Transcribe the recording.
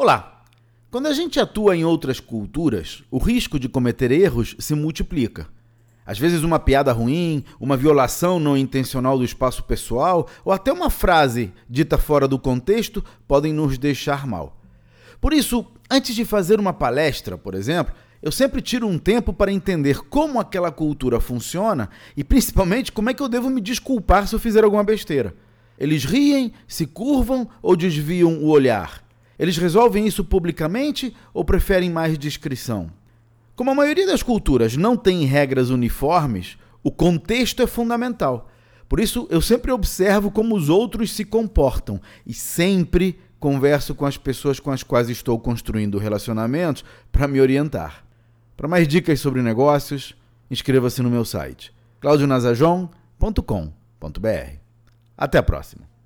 Olá! Quando a gente atua em outras culturas, o risco de cometer erros se multiplica. Às vezes, uma piada ruim, uma violação não intencional do espaço pessoal ou até uma frase dita fora do contexto podem nos deixar mal. Por isso, antes de fazer uma palestra, por exemplo, eu sempre tiro um tempo para entender como aquela cultura funciona e principalmente como é que eu devo me desculpar se eu fizer alguma besteira. Eles riem, se curvam ou desviam o olhar? Eles resolvem isso publicamente ou preferem mais discrição? Como a maioria das culturas não tem regras uniformes, o contexto é fundamental. Por isso, eu sempre observo como os outros se comportam e sempre converso com as pessoas com as quais estou construindo relacionamentos para me orientar. Para mais dicas sobre negócios, inscreva-se no meu site claudionazajon.com.br. Até a próxima!